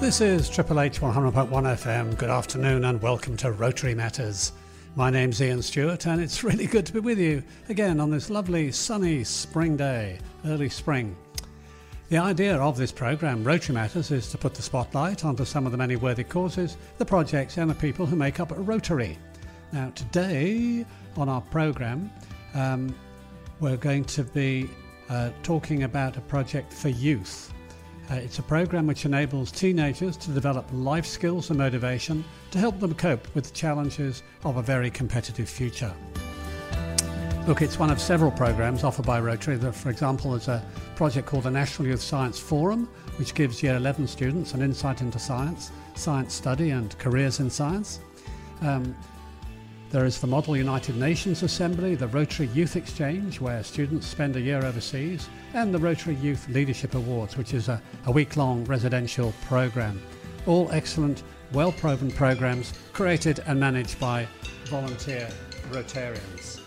This is Triple H 100.1 FM. Good afternoon and welcome to Rotary Matters. My name's Ian Stewart and it's really good to be with you again on this lovely sunny spring day, early spring. The idea of this programme, Rotary Matters, is to put the spotlight onto some of the many worthy causes, the projects and the people who make up Rotary. Now today on our programme, um, we're going to be uh, talking about a project for youth. Uh, it's a program which enables teenagers to develop life skills and motivation to help them cope with the challenges of a very competitive future. Look, it's one of several programs offered by Rotary. For example, there's a project called the National Youth Science Forum, which gives Year 11 students an insight into science, science study, and careers in science. Um, there is the Model United Nations Assembly, the Rotary Youth Exchange, where students spend a year overseas, and the Rotary Youth Leadership Awards, which is a, a week long residential program. All excellent, well proven programs created and managed by volunteer Rotarians.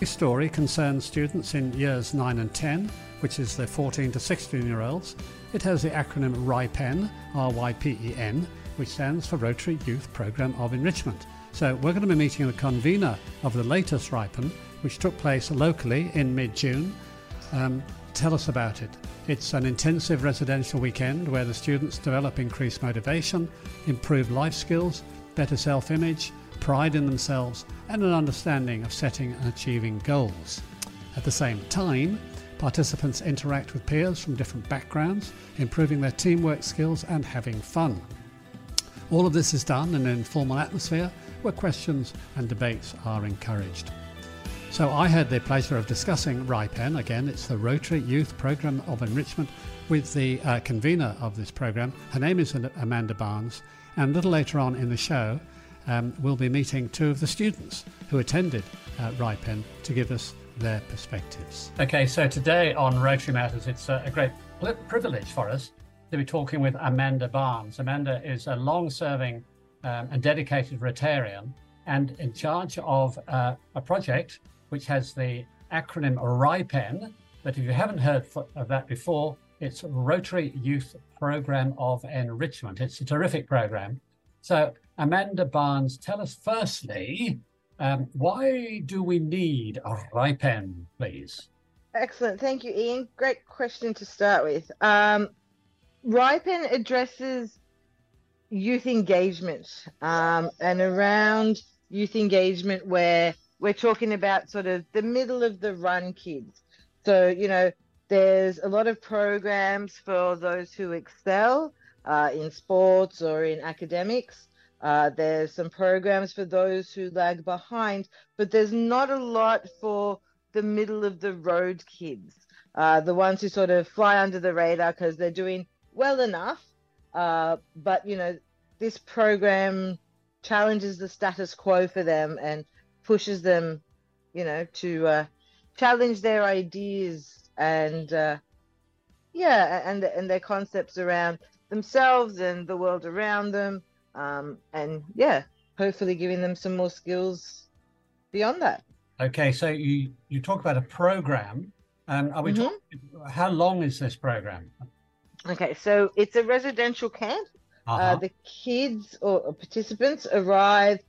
This story concerns students in years 9 and 10, which is the 14 to 16 year olds. It has the acronym RYPEN, R Y P E N, which stands for Rotary Youth Programme of Enrichment. So we're going to be meeting the convener of the latest RYPEN, which took place locally in mid-June. Um, tell us about it. It's an intensive residential weekend where the students develop increased motivation, improved life skills, better self-image, pride in themselves, and an understanding of setting and achieving goals. At the same time, participants interact with peers from different backgrounds, improving their teamwork skills and having fun. All of this is done in an informal atmosphere where questions and debates are encouraged. So I had the pleasure of discussing RYPEN. Again, it's the Rotary Youth Programme of Enrichment with the uh, convener of this programme. Her name is Amanda Barnes. And a little later on in the show, um, we'll be meeting two of the students who attended uh, RYPEN to give us their perspectives. Okay, so today on Rotary Matters, it's a, great privilege for us to be talking with Amanda Barnes. Amanda is a long serving um, a dedicated Rotarian and in charge of uh, a project which has the acronym RYPEN. But if you haven't heard of that before, it's Rotary Youth Program of Enrichment. It's a terrific program. So, Amanda Barnes, tell us firstly, um, why do we need a RYPEN, please? Excellent. Thank you, Ian. Great question to start with. Um, RYPEN addresses youth engagement um, and around youth engagement where we're talking about sort of the middle of the run kids. So, you know, there's a lot of programs for those who excel uh, in sports or in academics. Uh, there's some programs for those who lag behind, but there's not a lot for the middle of the road kids, uh, the ones who sort of fly under the radar because they're doing well enough uh, but you know, this program challenges the status quo for them and pushes them, you know, to uh, challenge their ideas and uh, yeah, and and their concepts around themselves and the world around them, um, and yeah, hopefully giving them some more skills beyond that. Okay, so you you talk about a program. Um, are we mm-hmm. talking? How long is this program? Okay, so it's a residential camp. Uh, uh-huh. Uh, the kids or participants arrive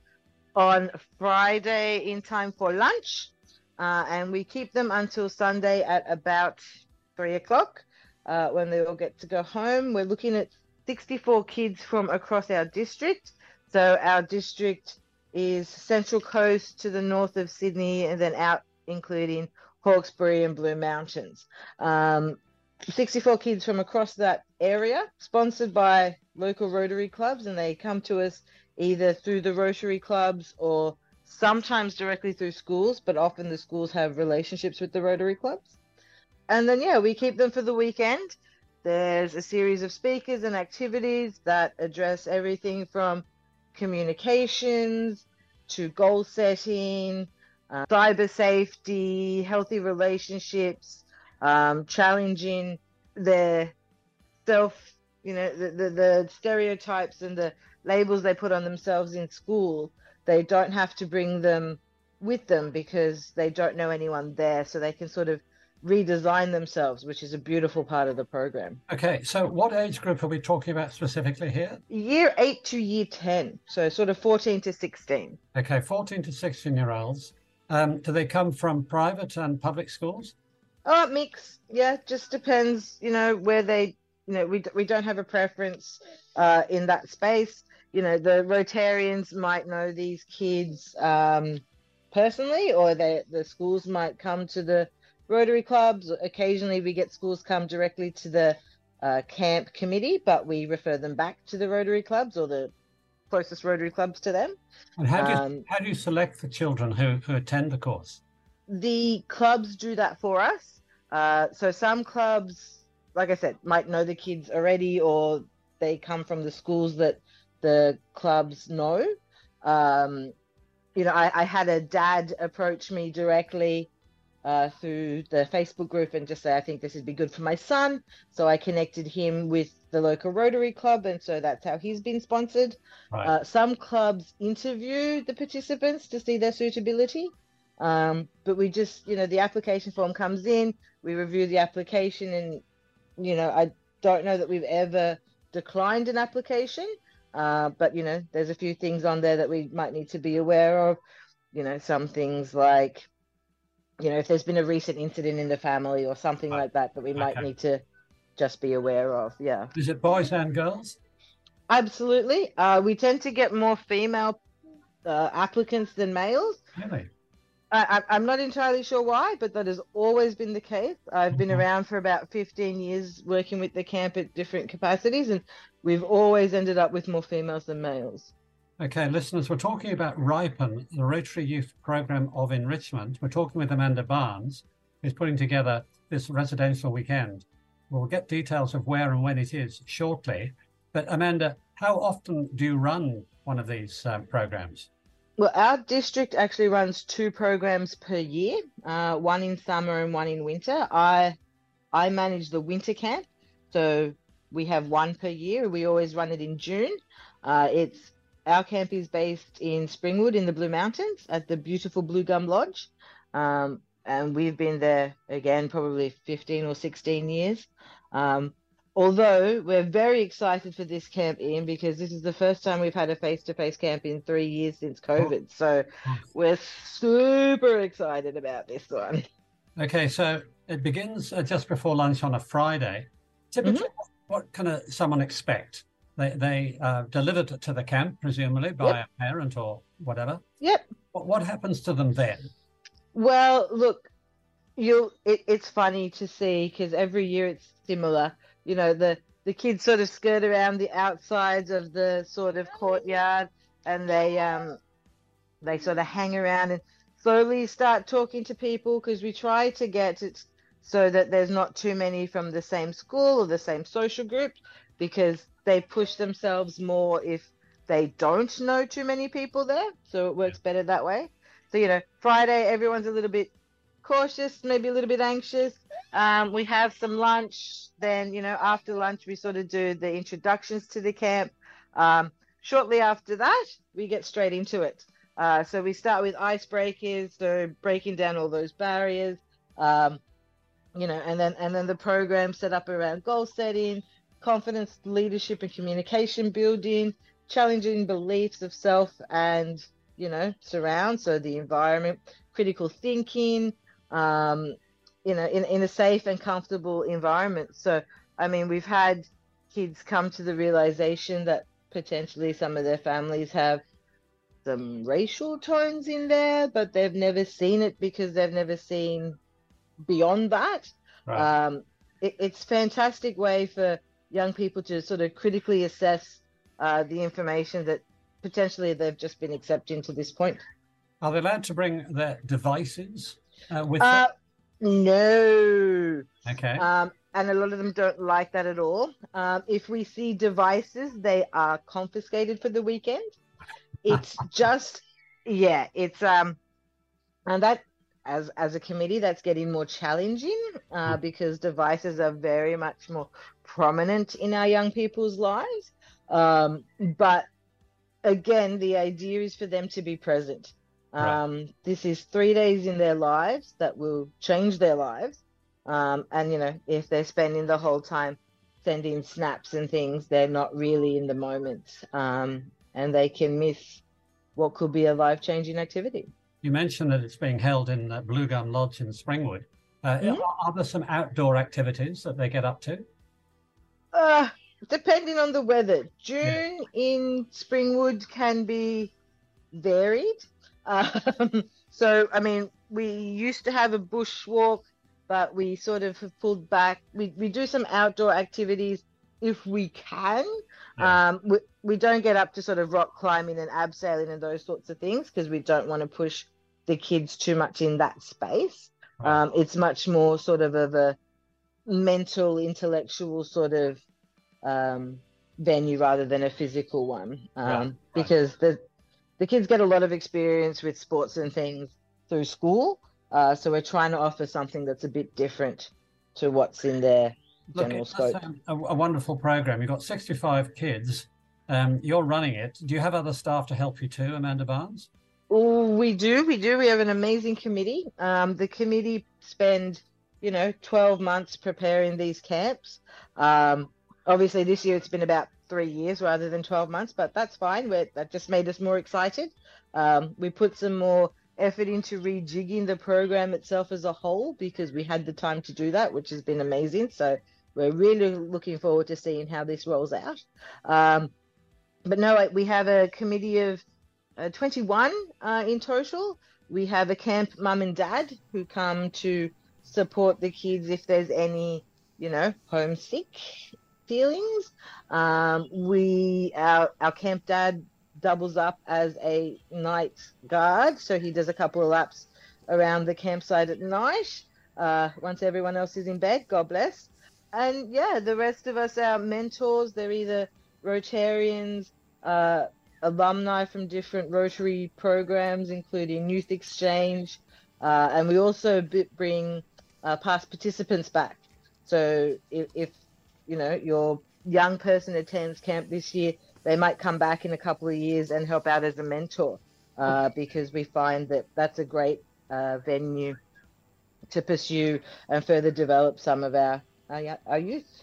on Friday in time for lunch, uh, and we keep them until Sunday at about three o'clock uh, when they all get to go home. We're looking at 64 kids from across our district. So our district is Central Coast to the north of Sydney, and then out including Hawkesbury and Blue Mountains. Um, 64 kids from across that area, sponsored by local Rotary clubs, and they come to us either through the Rotary clubs or sometimes directly through schools, but often the schools have relationships with the Rotary clubs. And then, yeah, we keep them for the weekend. There's a series of speakers and activities that address everything from communications to goal setting, uh, cyber safety, healthy relationships, um, challenging their self, you know, the, the, the stereotypes and the labels they put on themselves in school. They don't have to bring them with them because they don't know anyone there. So they can sort of redesign themselves, which is a beautiful part of the program. Okay, so what age group are we talking about specifically here? Year 8 to year 10, so sort of 14 to 16. Okay, 14 to 16 year olds. Um, do they come from private and public schools? Oh, mix. Yeah, just depends, you know, where they, you know, we, we don't have a preference uh, in that space. You know, the Rotarians might know these kids um, personally, or they, the schools might come to the Rotary clubs. Occasionally, we get schools come directly to the uh, camp committee, but we refer them back to the Rotary clubs or the closest Rotary clubs to them. And how do you, um, how do you select the children who, who attend the course? The clubs do that for us. Uh, so some clubs, like I said, might know the kids already, or they come from the schools that the clubs know. Um, you know, I, I, had a dad approach me directly uh, through the Facebook group and just say, I think this would be good for my son. So I connected him with the local Rotary Club, and so that's how he's been sponsored. Right. Uh, some clubs interview the participants to see their suitability. Um, but we just, you know, the application form comes in, we review the application, and, you know, I don't know that we've ever declined an application. Uh, but, you know, there's a few things on there that we might need to be aware of. You know, some things like, you know, if there's been a recent incident in the family or something like that that we might okay. need to just be aware of. Yeah. Is it boys and girls? Absolutely. Uh, we tend to get more female uh, applicants than males. Really? I, am not entirely sure why, but that has always been the case. I've been mm-hmm. around for about 15 years working with the camp at different capacities, and we've always ended up with more females than males. Okay, listeners, we're talking about RYPEN, the Rotary Youth Program of Enrichment. We're talking with Amanda Barnes, who's putting together this residential weekend. We'll get details of where and when it is shortly. But Amanda, how often do you run one of these uh, programs? Well, our district actually runs two programs per year, uh, one in summer and one in winter. I I manage the winter camp, so we have one per year. We always run it in June. Uh, it's our camp is based in Springwood in the Blue Mountains at the beautiful Blue Gum Lodge, um, and we've been there again probably 15 or 16 years. Um, Although we're very excited for this camp, Ian, because this is the first time we've had a face to face camp in three years since COVID. So we're super excited about this one. Okay, so it begins uh, just before lunch on a Friday. Typically, mm-hmm. what can a, someone expect? They, they uh, delivered it to the camp, presumably by yep. a parent or whatever. Yep. What, what happens to them then? Well, look, you it, it's funny to see because every year it's similar you know the the kids sort of skirt around the outsides of the sort of courtyard and they um they sort of hang around and slowly start talking to people because we try to get it so that there's not too many from the same school or the same social group because they push themselves more if they don't know too many people there. So it works better that way. So you know friday everyone's a little bit cautious maybe a little bit anxious um, we have some lunch. Then, you know, after lunch, we sort of do the introductions to the camp. Um, shortly after that, we get straight into it. Uh, so we start with icebreakers, so breaking down all those barriers, um, you know, and then and then the program set up around goal setting, confidence, leadership, and communication building, challenging beliefs of self and you know surround, so the environment, critical thinking, um, you know, in, in a safe and comfortable environment. So, I mean, we've had kids come to the realization that potentially some of their families have some racial tones in there, but they've never seen it because they've never seen beyond that. Right. Um, it, it's fantastic way for young people to sort of critically assess uh, the information that potentially they've just been accepting to this point. Are they allowed to bring their devices uh, with uh. No. Okay. Um, and a lot of them don't like that at all. Um, if we see devices, they are confiscated for the weekend. It's just, yeah, it's um, and that as as a committee, that's getting more challenging uh, hmm. because devices are very much more prominent in our young people's lives. Um, but again, the idea is for them to be present. Um, right. This is three days in their lives that will change their lives. Um, and you know, if they're spending the whole time sending snaps and things, they're not really in the moment, um, and they can miss what could be a life-changing activity. You mentioned that it's being held in uh, Blue Gum Lodge in Springwood. Uh, mm-hmm. Are there some outdoor activities that they get up to? Uh, depending on the weather. June yeah. in Springwood can be varied. Um, so, I mean, we used to have a bushwalk, but we sort of have pulled back. We, we do some outdoor activities if we can. Yeah. Um, we, we don't get up to sort of rock climbing and abseiling and those sorts of things because we don't want to push the kids too much in that space. Right. Um, it's much more sort of of a mental, intellectual sort of um, venue rather than a physical one um, right. because the the kids get a lot of experience with sports and things through school. Uh, so we're trying to offer something that's a bit different to what's in their general Look, scope. A, a, wonderful program. You've got 65 kids. Um, you're running it. Do you have other staff to help you too, Amanda Barnes? we do. We do. We have an amazing committee. Um, the committee spend, you know, 12 months preparing these camps. Um, obviously, this year it's been about three years rather than 12 months, but that's fine. We're, that just made us more excited. Um, we put some more effort into rejigging the program itself as a whole because we had the time to do that, which has been amazing. So we're really looking forward to seeing how this rolls out. Um, but no, we have a committee of uh, 21 uh, in total. We have a camp mum and dad who come to support the kids if there's any, you know, homesick feelings. Um, we our our camp dad doubles up as a night guard, so he does a couple of laps around the campsite at night. Uh, once everyone else is in bed, God bless. And yeah, the rest of us are mentors. They're either Rotarians, uh, alumni from different Rotary programs, including Youth Exchange, uh, and we also bring uh, past participants back. So if, if, you know your young person attends camp this year, they might come back in a couple of years and help out as a mentor uh, because we find that that's a great uh, venue to pursue and further develop some of our our, youth.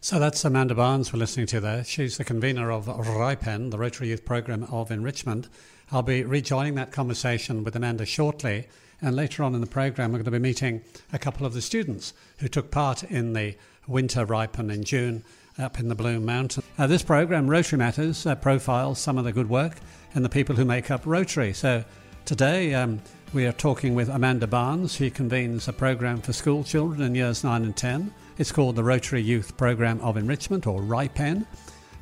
So that's Amanda Barnes we're listening to there. She's the convener of RYPEN, the Rotary Youth Programme of Enrichment. I'll be rejoining that conversation with Amanda shortly. And later on in the programme, we're going to be meeting a couple of the students who took part in the Winter RYPEN in June up in the Blue Mountain. Uh, this programme, Rotary Matters, uh, profiles some of the good work and the people who make up Rotary. So today um, we are talking with Amanda Barnes. She convenes a programme for school children in years 9 and 10. It's called the Rotary Youth Programme of Enrichment, or RYPEN.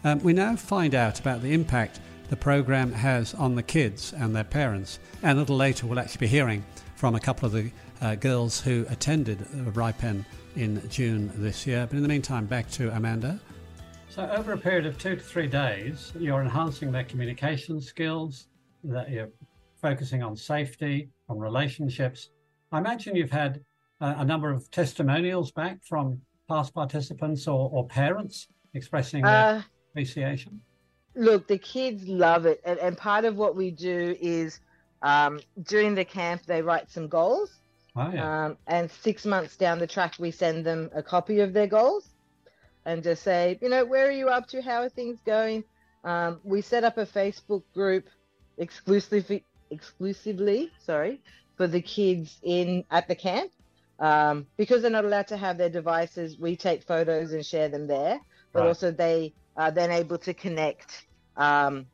Um, we now find out about the impact the programme has on the kids and their parents. And a little later, we'll actually be hearing from a couple of the uh, girls who attended RYPEN in June this year. But in the meantime, back to Amanda. So, over a period of two to three days, you're enhancing their communication skills, that you're focusing on safety, on relationships. I imagine you've had uh, a number of testimonials back from past participants or, or parents expressing uh, appreciation. Look, the kids love it. And, and part of what we do is um, during the camp, they write some goals. Oh, yeah. um, and six months down the track, we send them a copy of their goals and just say, you know, where are you up to? How are things going? Um, we set up a Facebook group exclusively, exclusively, sorry, for the kids in at the camp. Um, because they're not allowed to have their devices, we take photos and share them there. But right. also, they are then able to connect um,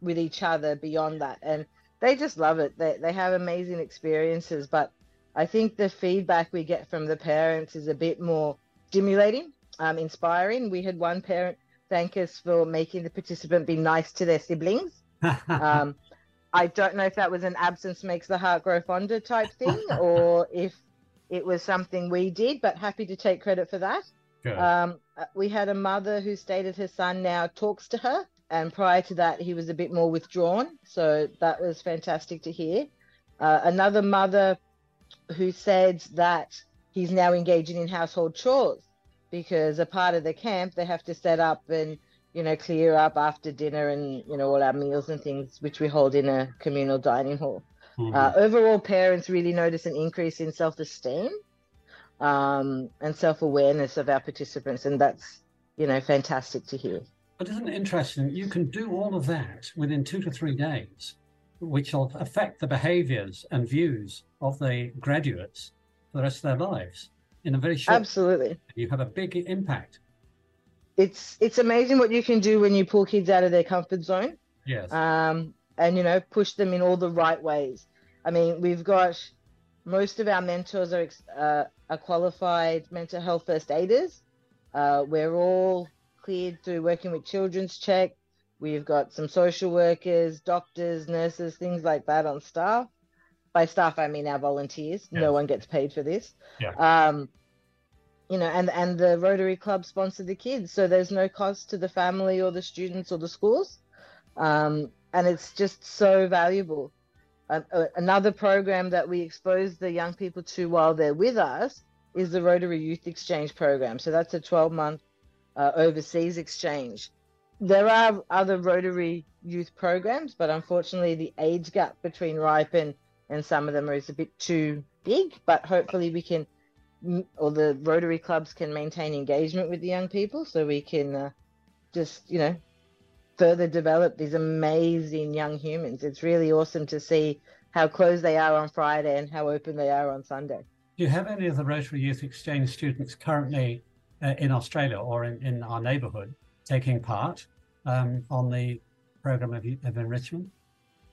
with each other beyond that, and they just love it. They they have amazing experiences. But I think the feedback we get from the parents is a bit more stimulating, um, inspiring. We had one parent thank us for making the participant be nice to their siblings. um, I don't know if that was an absence makes the heart grow fonder type thing, or if it was something we did, but happy to take credit for that. Um, uh, we had a mother who stated her son now talks to her, and prior to that, he was a bit more withdrawn. So that was fantastic to hear. Uh, another mother who said that he's now engaging in household chores because a part of the camp they have to set up and you know clear up after dinner and you know all our meals and things which we hold in a communal dining hall. Mm-hmm. Uh, overall, parents really notice an increase in self esteem. um, and self awareness of our participants, and that's you know fantastic to hear. But isn't it interesting? You can do all of that within two to three days, which will affect the behaviours and views of the graduates for the rest of their lives in a very short. Absolutely, you have a big impact. It's it's amazing what you can do when you pull kids out of their comfort zone. Yes. Um, and you know push them in all the right ways. I mean, we've got most of our mentors are, uh, are qualified mental health first aiders. Uh, we're all cleared through working with Children's Check. We've got some social workers, doctors, nurses, things like that on staff. By staff, I mean our volunteers. Yes. No one gets paid for this. Yeah. Um, you know, and and the Rotary Club sponsor the kids, so there's no cost to the family or the students or the schools, um, and it's just so valuable another program that we expose the young people to while they're with us is the Rotary Youth Exchange program. So that's a 12 month uh, overseas exchange. There are other Rotary youth programs, but unfortunately, the age gap between RYPEN and some of them is a bit too big. But hopefully, we can, or the Rotary clubs can maintain engagement with the young people so we can uh, just, you know, further develop these amazing young humans. It's really awesome to see how closed they are on Friday and how open they are on Sunday. Do you have any of the Rotary Youth Exchange students currently in Australia or in, in our neighbourhood taking part um, on the program of, of, enrichment?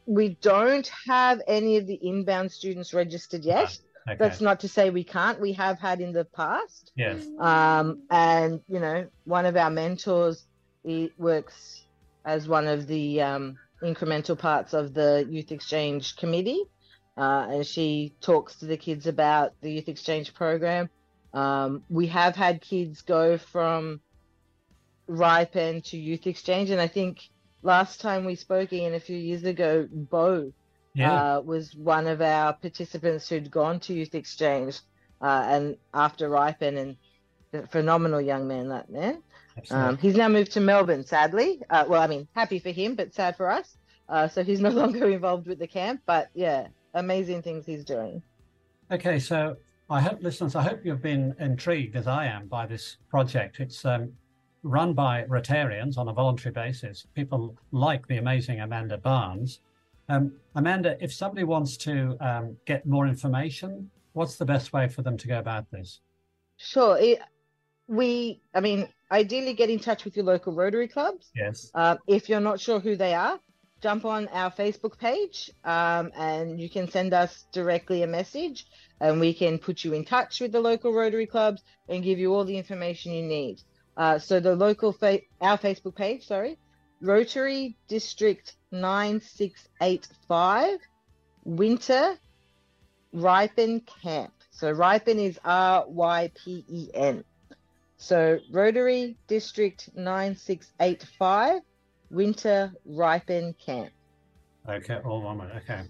We don't have any of the inbound students registered yet. Okay. That's not to say we can't. We have had in the past. Yes. Um, and you know, one of our mentors he works as one of the um, incremental parts of the youth exchange committee, uh, and she talks to the kids about the youth exchange program. Um, we have had kids go from RYPEN to youth exchange, and I think last time we spoke, in a few years ago, Bo yeah. uh, was one of our participants who'd gone to youth exchange, uh, and after RYPEN, and phenomenal young man that man. Um, he's now moved to Melbourne, sadly. Uh, well, I mean, happy for him, but sad for us. Uh, so he's no longer involved with the camp. But yeah, amazing things he's doing. Okay, so I hope, listeners, I hope you've been intrigued, as I am, by this project. It's um, run by Rotarians on a voluntary basis, people like the amazing Amanda Barnes. Um, Amanda, if somebody wants to um, get more information, what's the best way for them to go about this? Sure. It, we, I mean, ideally get in touch with your local Rotary clubs. Yes. Uh, if you're not sure who they are, jump on our Facebook page um, and you can send us directly a message and we can put you in touch with the local Rotary clubs and give you all the information you need. Uh, so the local, fa- our Facebook page, sorry, Rotary District 9685 Winter RYPEN Camp. So RYPEN is R Y P E N. So Rotary District 9685, Winter RYPEN Camp. Okay, all. Okay.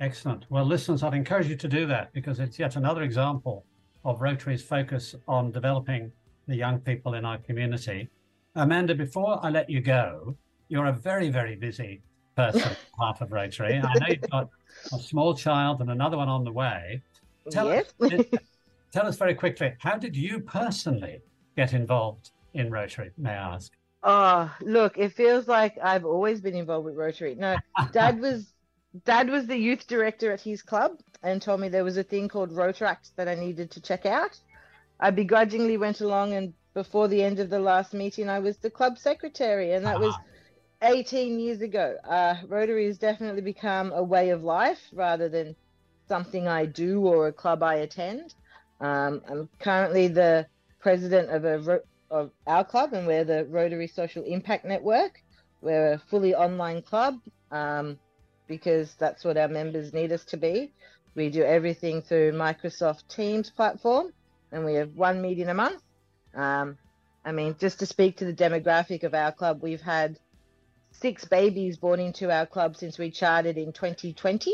Excellent. Well, listeners, I'd encourage you to do that because it's yet another example of Rotary's focus on developing the young people in our community. Amanda, before I let you go, you're a very, very busy person, half of Rotary. I know you've got a small child and another one on the way. Tell yes. us, tell us very quickly, how did you personally get involved in Rotary, may I ask? Oh, look, it feels like I've always been involved with Rotary. No, Dad was Dad was the youth director at his club and told me there was a thing called Rotaract that I needed to check out. I begrudgingly went along, and before the end of the last meeting, I was the club secretary, and that was ah. 18 years ago. Uh, Rotary has definitely become a way of life rather than something I do or a club I attend. Um, I'm currently the president of a of our club, and we're the Rotary Social Impact Network. We're a fully online club um, because that's what our members need us to be. We do everything through Microsoft Teams platform, and we have one meeting a month. Um, I mean, just to speak to the demographic of our club, we've had six babies born into our club since we charted in 2020,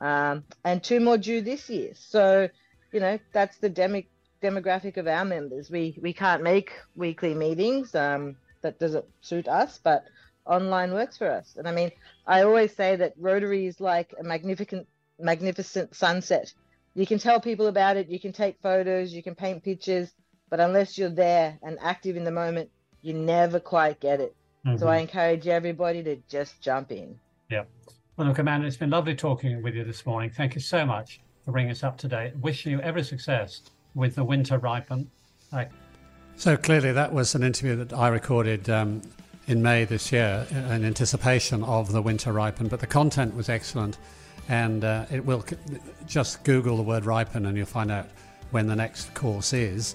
um, and two more due this year. So, you know, that's the demic demographic of our members. We we can't make weekly meetings. Um, that doesn't suit us, but online works for us. And I mean, I always say that Rotary is like a magnificent magnificent sunset. you can tell people about it, you can take photos, you can paint pictures, but unless you're there and active in the moment, you never quite get it. Mm-hmm. So I encourage everybody to just jump in. Yeah. Well, look, Amanda, it's been lovely talking with you this morning. Thank you so much for bringing us up to date. Wish you every success with the winter RYPEN. Right. So clearly, that was an interview that I recorded um, in May this year in anticipation of the winter RYPEN, but the content was excellent. And uh, it will just Google the word RYPEN and you'll find out when the next course is.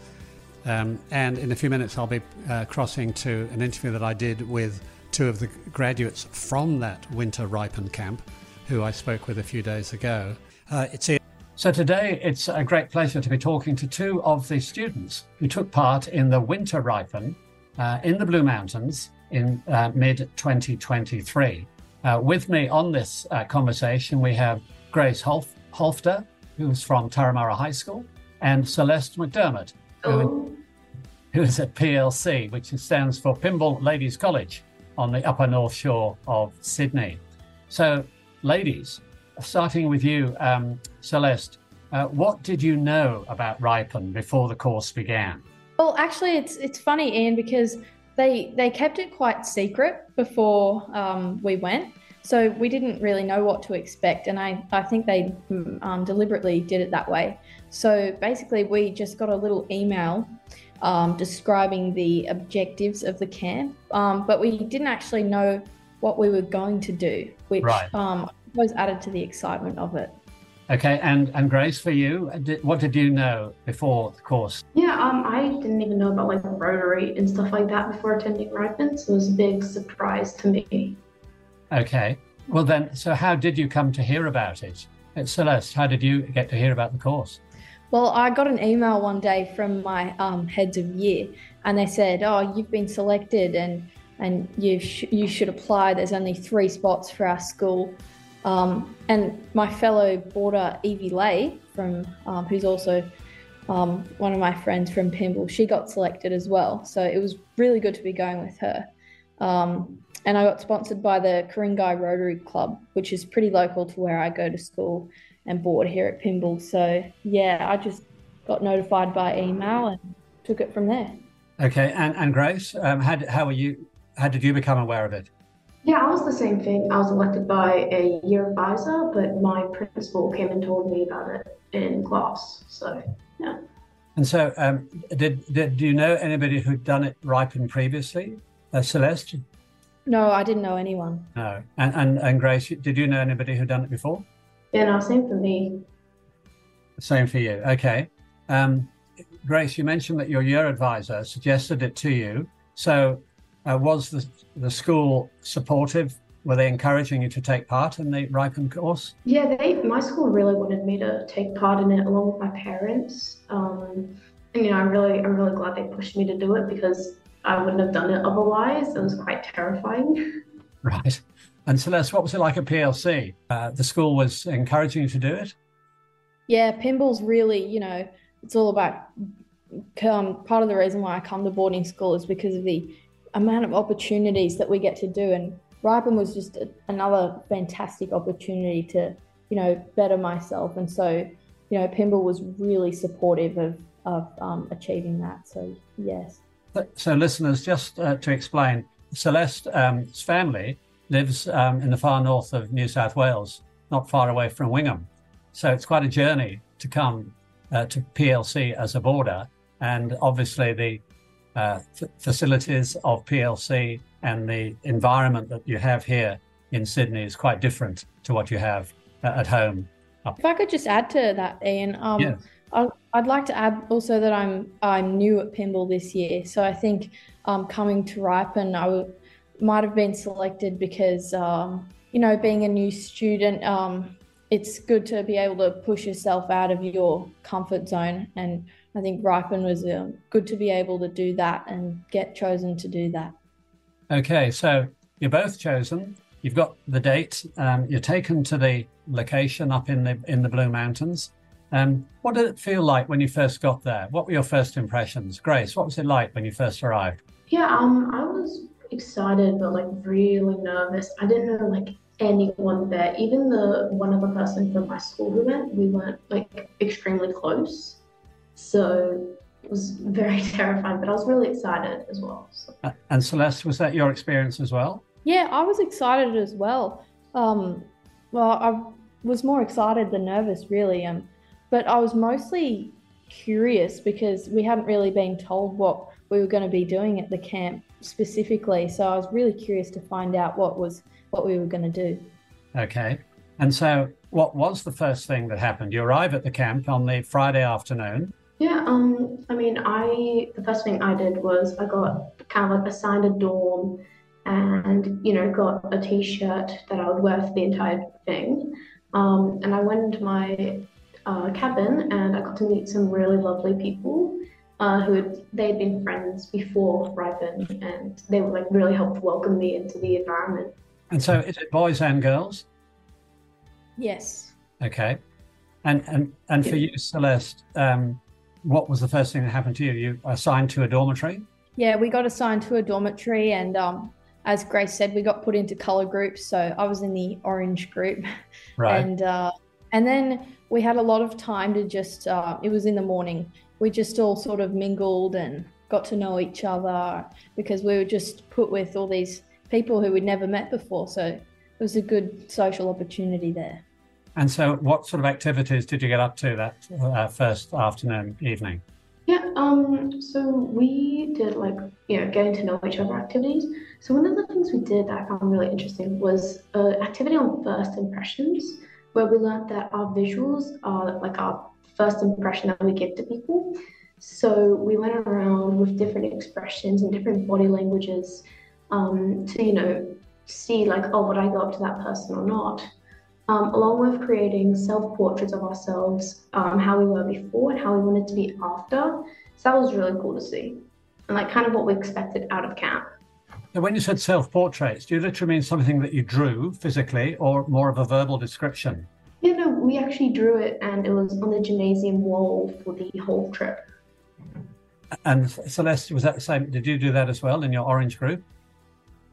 Um, and in a few minutes, I'll be uh, crossing to an interview that I did with two of the graduates from that winter RYPEN camp, who I spoke with a few days ago. Uh, it's so today it's a great pleasure to be talking to two of the students who took part in the Winter RYPEN uh, in the Blue Mountains in uh, mid 2023. Uh, with me on this uh, conversation, we have Grace Holf- Holfter, who's from Turramurra High School, and Celeste McDermott, who, who is at PLC, which stands for Pymble Ladies College on the upper north shore of Sydney. So, ladies, starting with you, um, Celeste, uh, what did you know about RYPEN before the course began? Well, actually, it's it's funny, Ian, because they they kept it quite secret before um, we went, so we didn't really know what to expect, and I I think they um, deliberately did it that way. So basically, we just got a little email um, describing the objectives of the camp, um, but we didn't actually know what we were going to do, which right. um, was added to the excitement of it. Okay, and and Grace, for you, what did you know before the course? Yeah, um, I didn't even know about like Rotary and stuff like that before attending RYPEN, so it was a big surprise to me. Okay, well then, so how did you come to hear about it? Uh, Celeste, how did you get to hear about the course? Well, I got an email one day from my um, heads of year, and they said, "Oh, you've been selected, and and you sh- you should apply. There's only three spots for our school." Um, and my fellow boarder Evie Lay, from um, who's also um, one of my friends from Pymble, she got selected as well. So it was really good to be going with her. Um, and I got sponsored by the Ku-ring-gai Rotary Club, which is pretty local to where I go to school and board here at Pymble. So yeah, I just got notified by email and took it from there. Okay, and and Grace, um, how how were you? How did you become aware of it? Yeah, I was the same thing. I was elected by a year advisor, but my principal came and told me about it in class. So, yeah. And so, um, did, did do you know anybody who'd done it RYPEN previously, uh, Celeste? No, I didn't know anyone. No, and, and and Grace, did you know anybody who'd done it before? Yeah, no, same for me. Same for you. Okay. Um, Grace, you mentioned that your year advisor suggested it to you. So, uh, was the, the school supportive? Were they encouraging you to take part in the RYPEN course? Yeah, they, my school really wanted me to take part in it along with my parents. Um, and you know, I'm really, I'm really glad they pushed me to do it because I wouldn't have done it otherwise. It was quite terrifying. Right. And Celeste, what was it like at PLC? Uh, the school was encouraging you to do it? Yeah, Pymble's really, you know, it's all about um, part of the reason why I come to boarding school is because of the amount of opportunities that we get to do. And RYPEN was just another fantastic opportunity to, you know, better myself. And so, you know, Pymble was really supportive of, of um, achieving that. So, yes. So, listeners, just uh, to explain, Celeste's um, family lives um, in the far north of New South Wales, not far away from Wingham. So, it's quite a journey to come uh, to PLC as a boarder. And obviously, the uh, facilities of PLC and the environment that you have here in Sydney is quite different to what you have uh, at home. If I could just add to that, Ian, um, yes. I'd like to add also that I'm I'm new at Pymble this year, so I think um, coming to RYPEN, I w- might have been selected because um, you know being a new student, um, it's good to be able to push yourself out of your comfort zone and I think RYPEN was uh, good to be able to do that and get chosen to do that. Okay, so you're both chosen. You've got the date. Um, you're taken to the location up in the in the Blue Mountains. Um, what did it feel like when you first got there? What were your first impressions, Grace? What was it like when you first arrived? Yeah, um, I was excited but like really nervous. I didn't know like anyone there. Even the one other person from my school who went, we weren't like extremely close. So it was very terrifying, but I was really excited as well. So. And Celeste, was that your experience as well? Yeah, I was excited as well. Um, well, I was more excited than nervous, really. Um, but I was mostly curious because we hadn't really been told what we were going to be doing at the camp specifically. So I was really curious to find out what was what we were going to do. Okay. And so, what was the first thing that happened? You arrive at the camp on the Friday afternoon. Yeah, um, I mean, I the first thing I did was I got kind of like assigned a dorm, and you know, got a T-shirt that I would wear for the entire thing. Um, and I went into my uh, cabin, and I got to meet some really lovely people uh, who had they had been friends before RYPEN, and they were like really helped welcome me into the environment. And so, is it boys and girls? Yes. Okay. And and and for you, Celeste, um, what was the first thing that happened to you? You assigned to a dormitory? Yeah, we got assigned to a dormitory, and um, as Grace said, we got put into color groups. So I was in the orange group, right? And uh, and then we had a lot of time to just. Uh, it was in the morning. We just all sort of mingled and got to know each other because we were just put with all these people who we'd never met before. So it was a good social opportunity there. And so, what sort of activities did you get up to that uh, first afternoon, evening? Yeah, um, so we did like, you know, getting to know each other activities. So, one of the things we did that I found really interesting was an activity on first impressions, where we learned that our visuals are like our first impression that we give to people. So, we went around with different expressions and different body languages um, to, you know, see like, oh, would I go up to that person or not? Um, along with creating self portraits of ourselves, um, how we were before and how we wanted to be after. So that was really cool to see, and like kind of what we expected out of camp. Now, when you said self portraits, do you literally mean something that you drew physically or more of a verbal description? Yeah, no, we actually drew it and it was on the gymnasium wall for the whole trip. And Celeste, was that the same? Did you do that as well in your orange group?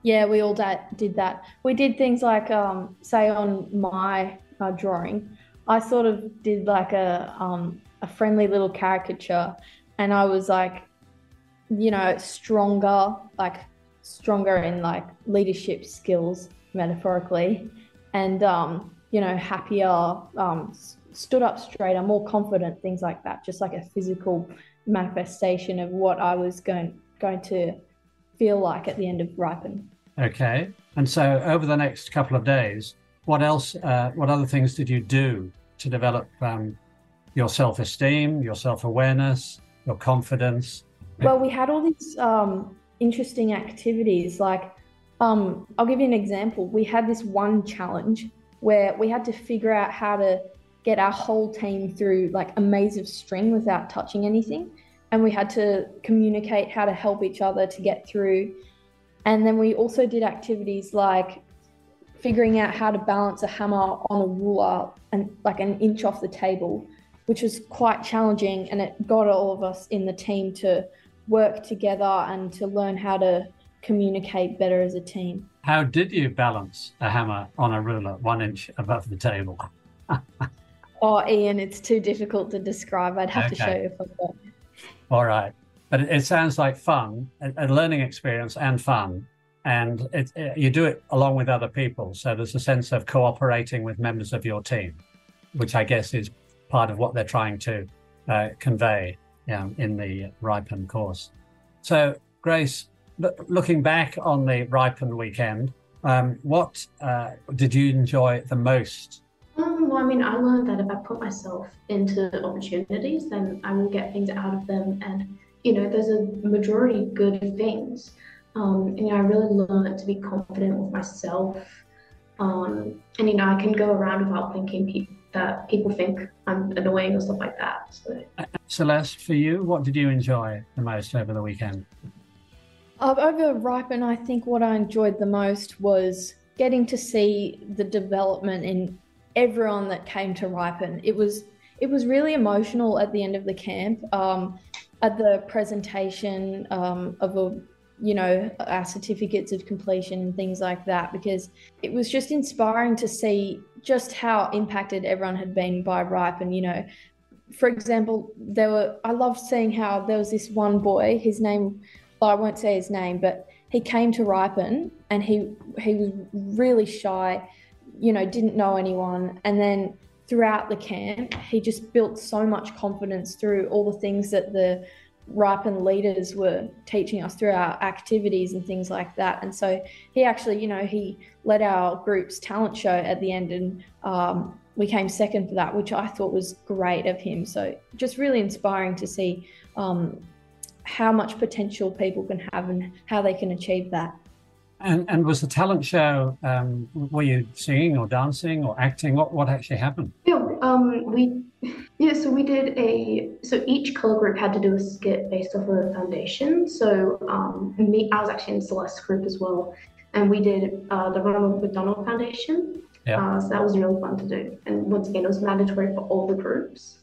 Yeah, we all that, did that. We did things like, um, say, on my uh, drawing, I sort of did like a um, a friendly little caricature, and I was like, you know, stronger, like stronger in like leadership skills, metaphorically, and um, you know, happier, um, stood up straighter, more confident, things like that. Just like a physical manifestation of what I was going going to feel like at the end of RYPEN. Okay. And so over the next couple of days, what else, uh, what other things did you do to develop um, your self esteem, your self awareness, your confidence? Well, we had all these um, interesting activities. Like, um, I'll give you an example. We had this one challenge where we had to figure out how to get our whole team through like a maze of string without touching anything. And we had to communicate how to help each other to get through and then we also did activities like figuring out how to balance a hammer on a ruler and like an inch off the table, which was quite challenging. And it got all of us in the team to work together and to learn how to communicate better as a team. How did you balance a hammer on a ruler one inch above the table? oh, Ian, it's too difficult to describe. I'd have okay. to show you if I got. All right but it, it sounds like fun, a, learning experience and fun. And it, it, you do it along with other people. So there's a sense of cooperating with members of your team, which I guess is part of what they're trying to uh, convey in the RYPEN course. So, Grace, looking back on the RYPEN weekend, um, what uh, did you enjoy the most? Um, well, I mean, I learned that if I put myself into opportunities, then I will get things out of them. And you know, there's a majority good things. Um, and, you know, I really learned to be confident with myself. Um, and, you know, I can go around without thinking pe- that people think I'm annoying or stuff like that. So. Celeste, for you, what did you enjoy the most over the weekend? Uh, over RYPEN, I think what I enjoyed the most was getting to see the development in everyone that came to RYPEN. It was it was really emotional at the end of the camp. Um, at the presentation um, of a you know, our certificates of completion and things like that, because it was just inspiring to see just how impacted everyone had been by RIPE. And, you know, for example, there were, I loved seeing how there was this one boy, his name, well, I won't say his name, but he came to RYPEN and he, he was really shy, you know, didn't know anyone. And then throughout the camp, he just built so much confidence through all the things that the RYPEN leaders were teaching us through our activities and things like that. And so he actually, you know, he led our group's talent show at the end and um, we came second for that, which I thought was great of him. So just really inspiring to see um, how much potential people can have and how they can achieve that. And, and was the talent show, um, were you singing or dancing or acting? What, what actually happened? Yeah, um, we yeah, so we did a so each color group had to do a skit based off of the foundation. So um, me, I was actually in Celeste's group as well, and we did uh, the Ronald McDonald Foundation. Yeah. Uh, so that was really fun to do, and once again, it was mandatory for all the groups.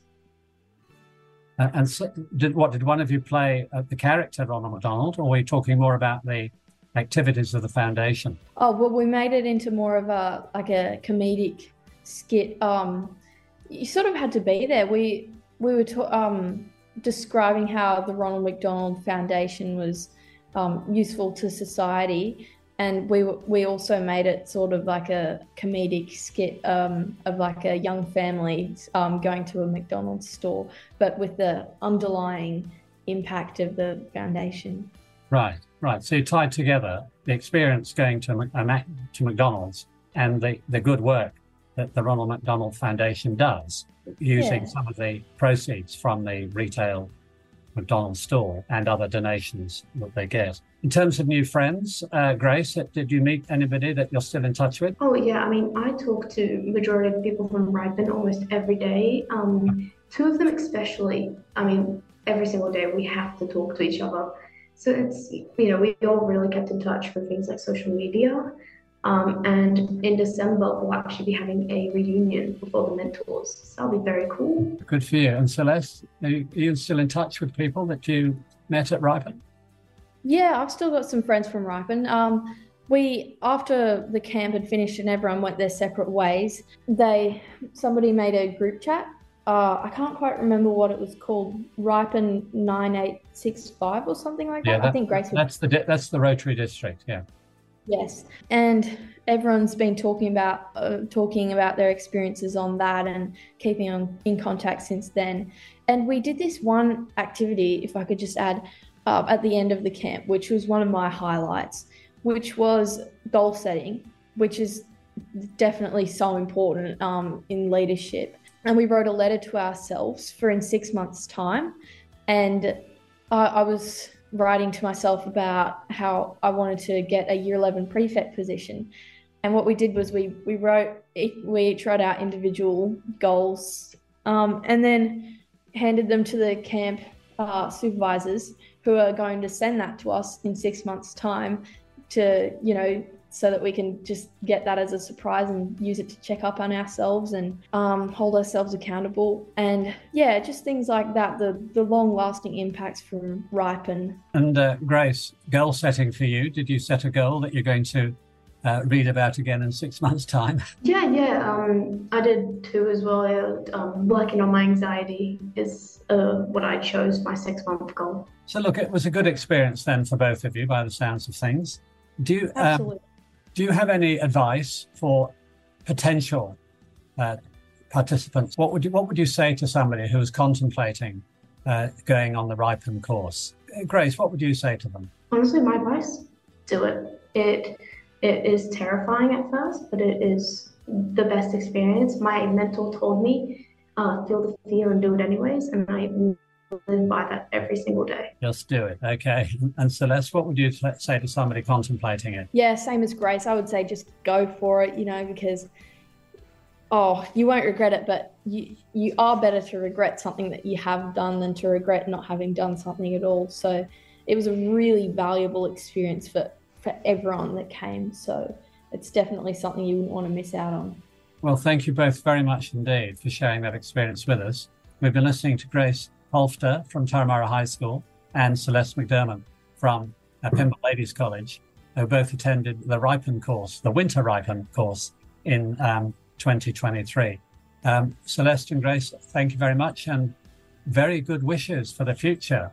Uh, and so did what? Did one of you play uh, the character Ronald McDonald, or were you talking more about the activities of the foundation? Oh well, we made it into more of a like a comedic skit. Um, you sort of had to be there. We we were ta- um, describing how the Ronald McDonald Foundation was um, useful to society, and we we also made it sort of like a comedic skit um, of like a young family um, going to a McDonald's store, but with the underlying impact of the foundation. Right, right. So you tied together the experience going to to McDonald's and the the good work that the Ronald McDonald Foundation does, using yeah. some of the proceeds from the retail McDonald's store and other donations that they get. In terms of new friends, uh, Grace, did you meet anybody that you're still in touch with? Oh yeah, I mean, I talk to majority of people from RYPEN almost every day. Um, two of them especially. I mean, every single day we have to talk to each other. So it's you know we all really kept in touch for things like social media. Um, and in December, we'll actually be having a reunion with all the mentors. So that'll be very cool. Good for you. And Celeste, are you, are you still in touch with people that you met at RYPEN? Yeah, I've still got some friends from RYPEN. Um, we after the camp had finished and everyone went their separate ways, they somebody made a group chat. Uh, I can't quite remember what it was called, RYPEN nine eight six five or something like yeah, that. that. I think Grace. That's the that's the Rotary District. Yeah. Yes, and everyone's been talking about uh, talking about their experiences on that and keeping on in contact since then. And we did this one activity, if I could just add, uh, at the end of the camp, which was one of my highlights, which was goal setting, which is definitely so important um, in leadership. And we wrote a letter to ourselves for in six months' time, and I, I was writing to myself about how I wanted to get a year 11 prefect position. And what we did was we, we wrote, we each wrote our individual goals um, and then handed them to the camp uh, supervisors who are going to send that to us in six months' time to, you know, so that we can just get that as a surprise and use it to check up on ourselves and um, hold ourselves accountable. And yeah, just things like that, the, the long lasting impacts from RYPEN. And uh, Grace, goal setting for you, did you set a goal that you're going to uh, read about again in six months' time? Yeah, yeah, um, I did too as well. Um, working on my anxiety is uh, what I chose my six month goal. So, look, it was a good experience then for both of you by the sounds of things. Do you, um, Absolutely. Do you have any advice for potential uh, participants? What would you What would you say to somebody who is contemplating uh, going on the RYPEN course? Grace, what would you say to them? Honestly, my advice: do it. It it is terrifying at first, but it is the best experience. My mentor told me, uh, feel the fear and do it anyways, and I live by that every single day. Just do it. Okay. And so Celeste, what would you say to somebody contemplating it? Yeah, same as Grace. I would say just go for it, you know, because oh, you won't regret it, but you you are better to regret something that you have done than to regret not having done something at all. So it was a really valuable experience for, for everyone that came. So it's definitely something you wouldn't want to miss out on. Well, thank you both very much indeed for sharing that experience with us. We've been listening to Grace Holfter from Turramurra High School and Celeste McDermott from Pymble Ladies College, who both attended the RYPEN course, the Winter RYPEN course in um, 2023. Um, Celeste and Grace, thank you very much and very good wishes for the future.